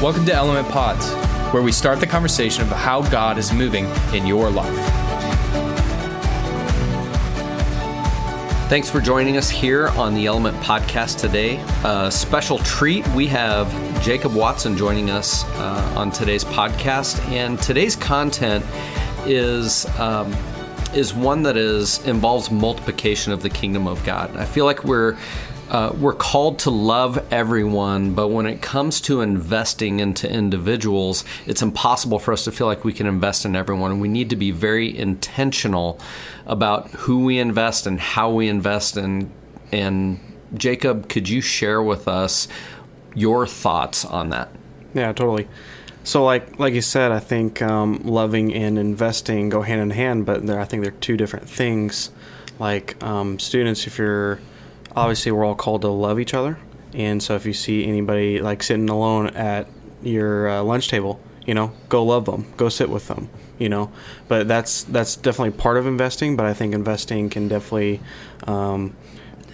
Welcome to Element Pods, where we start the conversation of how God is moving in your life. Thanks for joining us here on the Element Podcast today. A special treat. We have Jacob Watson joining us uh, on today's podcast, and today's content is um, is one that is involves multiplication of the kingdom of God. I feel like we're uh, we're called to love everyone, but when it comes to investing into individuals, it's impossible for us to feel like we can invest in everyone. We need to be very intentional about who we invest and how we invest. And and Jacob, could you share with us your thoughts on that? Yeah, totally. So, like like you said, I think um, loving and investing go hand in hand, but I think they're two different things. Like um, students, if you're obviously we're all called to love each other, and so if you see anybody like sitting alone at your uh, lunch table, you know, go love them, go sit with them, you know. But that's that's definitely part of investing. But I think investing can definitely um,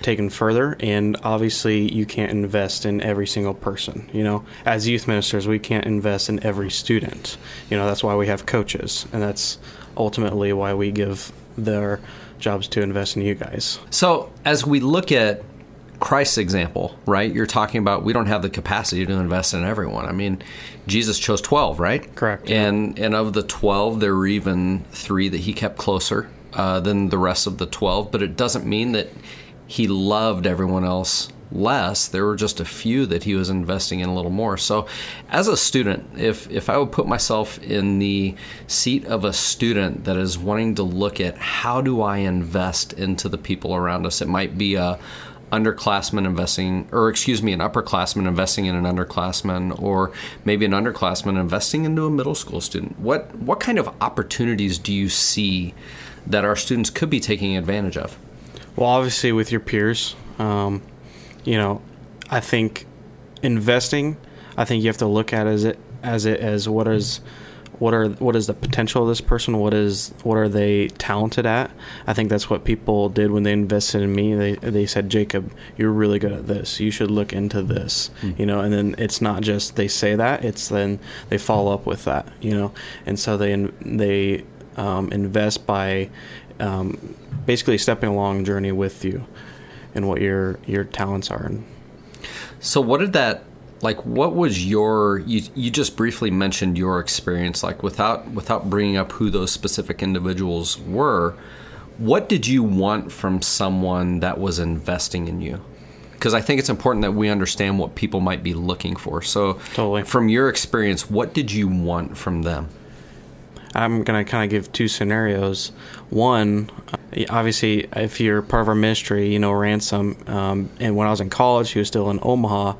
taken further and obviously you can't invest in every single person you know as youth ministers we can't invest in every student you know that's why we have coaches and that's ultimately why we give their jobs to invest in you guys. So, as we look at Christ's example, right? You're talking about we don't have the capacity to invest in everyone. I mean, Jesus chose 12, right? Correct. And and of the 12, there were even 3 that he kept closer uh, than the rest of the 12, but it doesn't mean that he loved everyone else less. There were just a few that he was investing in a little more. So, as a student, if if I would put myself in the seat of a student that is wanting to look at how do I invest into the people around us, it might be a underclassman investing, or excuse me, an upperclassman investing in an underclassman, or maybe an underclassman investing into a middle school student. What what kind of opportunities do you see that our students could be taking advantage of? Well, obviously with your peers. Um, you know, I think investing, I think you have to look at as it as it as what is what are what is the potential of this person? What is what are they talented at? I think that's what people did when they invested in me. They they said jacob you're really good at this. You should look into this mm-hmm. you know and then it's not just they say that it's then they follow up with that you know and so they they um, invest by um, basically stepping along journey with you and what your your talents are. So, what did that like? What was your you you just briefly mentioned your experience like without without bringing up who those specific individuals were. What did you want from someone that was investing in you? Because I think it's important that we understand what people might be looking for. So, totally. from your experience, what did you want from them? I'm going to kind of give two scenarios. One, uh, obviously, if you're part of our ministry, you know Ransom. Um, and when I was in college, he was still in Omaha.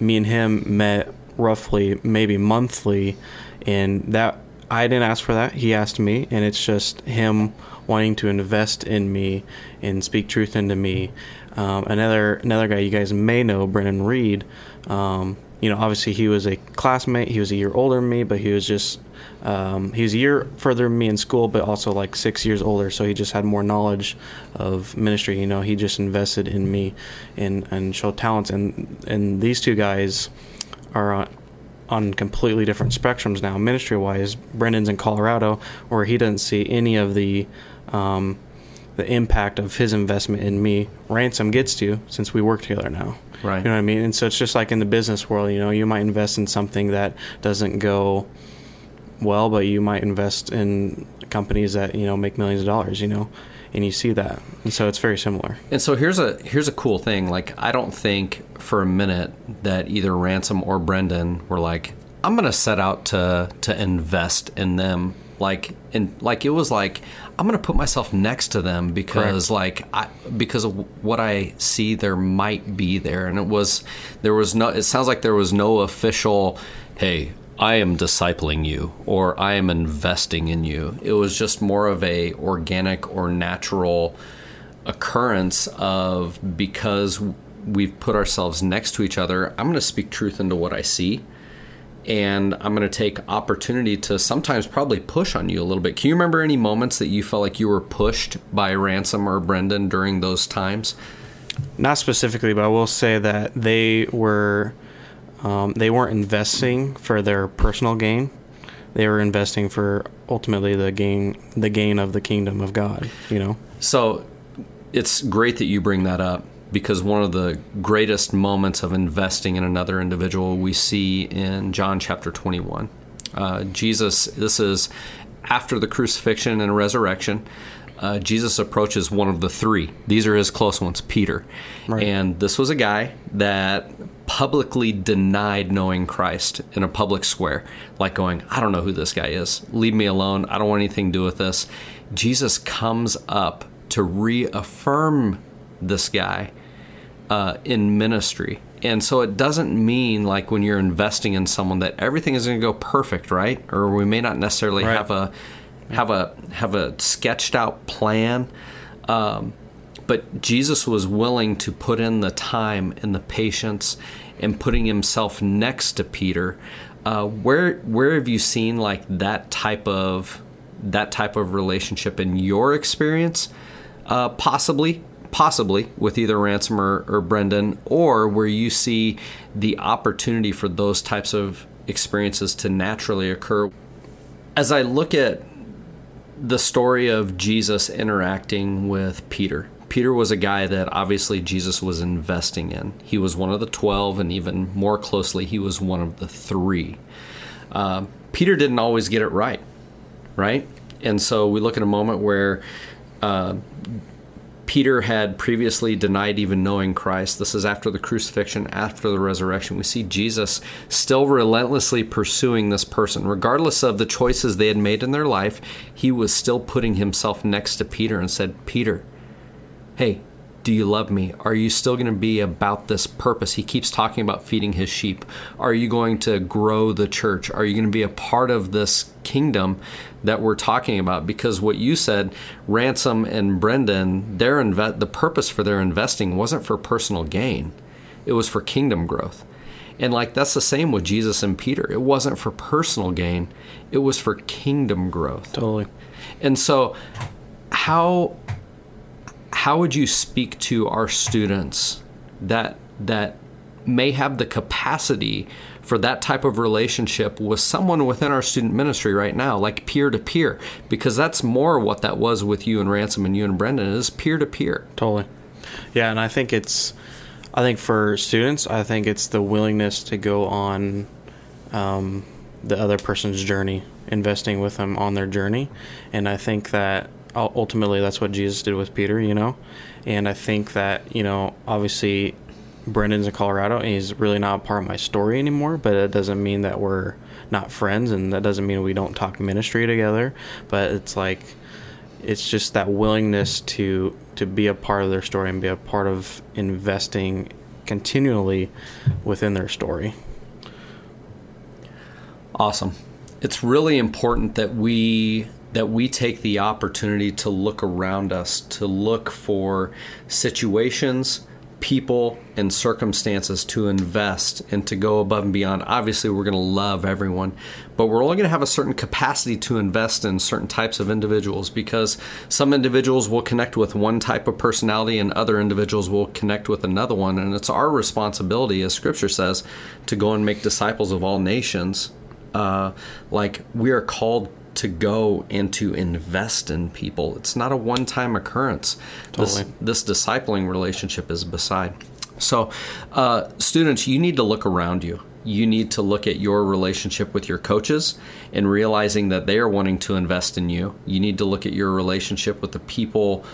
Me and him met roughly, maybe monthly, and that I didn't ask for that. He asked me, and it's just him wanting to invest in me and speak truth into me. Um, another another guy you guys may know, Brennan Reed. Um, you know, obviously he was a classmate. He was a year older than me, but he was just um, he was a year further than me in school, but also like six years older. So he just had more knowledge of ministry. You know, he just invested in me and and showed talents. And and these two guys are on, on completely different spectrums now, ministry wise. Brendan's in Colorado, where he doesn't see any of the um, the impact of his investment in me. Ransom gets to since we work together now. Right. You know what I mean? And so it's just like in the business world, you know, you might invest in something that doesn't go well, but you might invest in companies that, you know, make millions of dollars, you know, and you see that. And so it's very similar. And so here's a here's a cool thing. Like I don't think for a minute that either Ransom or Brendan were like, I'm gonna set out to to invest in them like and like it was like I'm gonna put myself next to them because Correct. like I because of what I see there might be there. And it was there was no it sounds like there was no official hey I am discipling you or I am investing in you. It was just more of a organic or natural occurrence of because we've put ourselves next to each other I'm going to speak truth into what I see and I'm going to take opportunity to sometimes probably push on you a little bit. Can you remember any moments that you felt like you were pushed by Ransom or Brendan during those times? Not specifically, but I will say that they were um, they weren't investing for their personal gain. They were investing for ultimately the gain the gain of the kingdom of God. You know. So it's great that you bring that up because one of the greatest moments of investing in another individual we see in John chapter 21. Uh, Jesus, this is after the crucifixion and resurrection. Uh, Jesus approaches one of the three. These are his close ones, Peter. Right. And this was a guy that publicly denied knowing Christ in a public square, like going, I don't know who this guy is. Leave me alone. I don't want anything to do with this. Jesus comes up to reaffirm this guy uh, in ministry. And so it doesn't mean like when you're investing in someone that everything is going to go perfect, right? Or we may not necessarily Right. have a have a have a sketched out plan. Um, but Jesus was willing to put in the time and the patience and putting himself next to Peter. Uh, where where have you seen like that type of that type of relationship in your experience? Uh, possibly, possibly with either Ransom or, or Brendan, or where you see the opportunity for those types of experiences to naturally occur. As I look at the story of Jesus interacting with Peter. Peter was a guy that obviously Jesus was investing in. He was one of the 12, and even more closely, he was one of the three. Um, Peter didn't always get it right, right? And so we look at a moment where uh, Peter had previously denied even knowing Christ. This is after the crucifixion, after the resurrection. We see Jesus still relentlessly pursuing this person. Regardless of the choices they had made in their life, he was still putting himself next to Peter and said, Peter, hey, do you love me? Are you still going to be about this purpose? He keeps talking about feeding his sheep. Are you going to grow the church? Are you going to be a part of this kingdom that we're talking about? Because what you said, Ransom and Brendan, their inve- the purpose for their investing wasn't for personal gain. It was for kingdom growth. And like that's the same with Jesus and Peter. It wasn't for personal gain. It was for kingdom growth. Totally. And so how how would you speak to our students that that may have the capacity for that type of relationship with someone within our student ministry right now, like peer to peer, because that's more what that was with you and Ransom and you and Brendan is peer to peer. Totally. Yeah, and I think it's, I think for students, I think it's the willingness to go on um, the other person's journey, investing with them on their journey. And I think that ultimately that's what Jesus did with Peter, you know? And I think that, you know, obviously Brendan's in Colorado and he's really not a part of my story anymore, but it doesn't mean that we're not friends and that doesn't mean we don't talk ministry together. But it's like, it's just that willingness to to be a part of their story and be a part of investing continually within their story. Awesome. It's really important that we that we take the opportunity to look around us, to look for situations, people, and circumstances to invest and to go above and beyond. Obviously, we're going to love everyone, but we're only going to have a certain capacity to invest in certain types of individuals because some individuals will connect with one type of personality and other individuals will connect with another one. And it's our responsibility, as scripture says, to go and make disciples of all nations uh, like we are called to go and to invest in people. It's not a one-time occurrence. Totally. This, this discipling relationship is beside. So, uh, students, you need to look around you. You need to look at your relationship with your coaches and realizing that they are wanting to invest in you. You need to look at your relationship with the people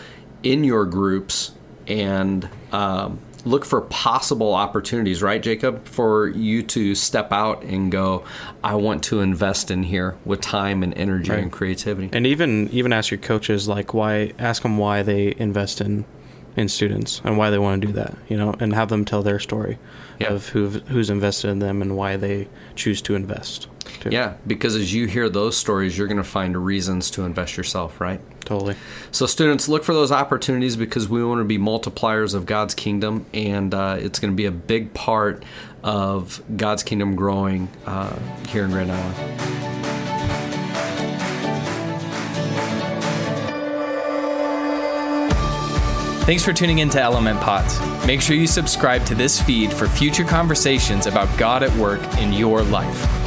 in your groups and um, look for possible opportunities, right, Jacob, for you to step out and go, I want to invest in here with time and energy Right. and creativity. And even even ask your coaches like why ask them why they invest in in students and why they want to do that, you know, and have them tell their story Yeah. of who who's invested in them and why they choose to invest. too. Yeah, because as you hear those stories, you're going to find reasons to invest yourself, right? Totally. So, students, look for those opportunities because we want to be multipliers of God's kingdom, and uh, it's going to be a big part of God's kingdom growing uh, here in Grand Island. Thanks for tuning in to Element Pods. Make sure you subscribe to this feed for future conversations about God at work in your life.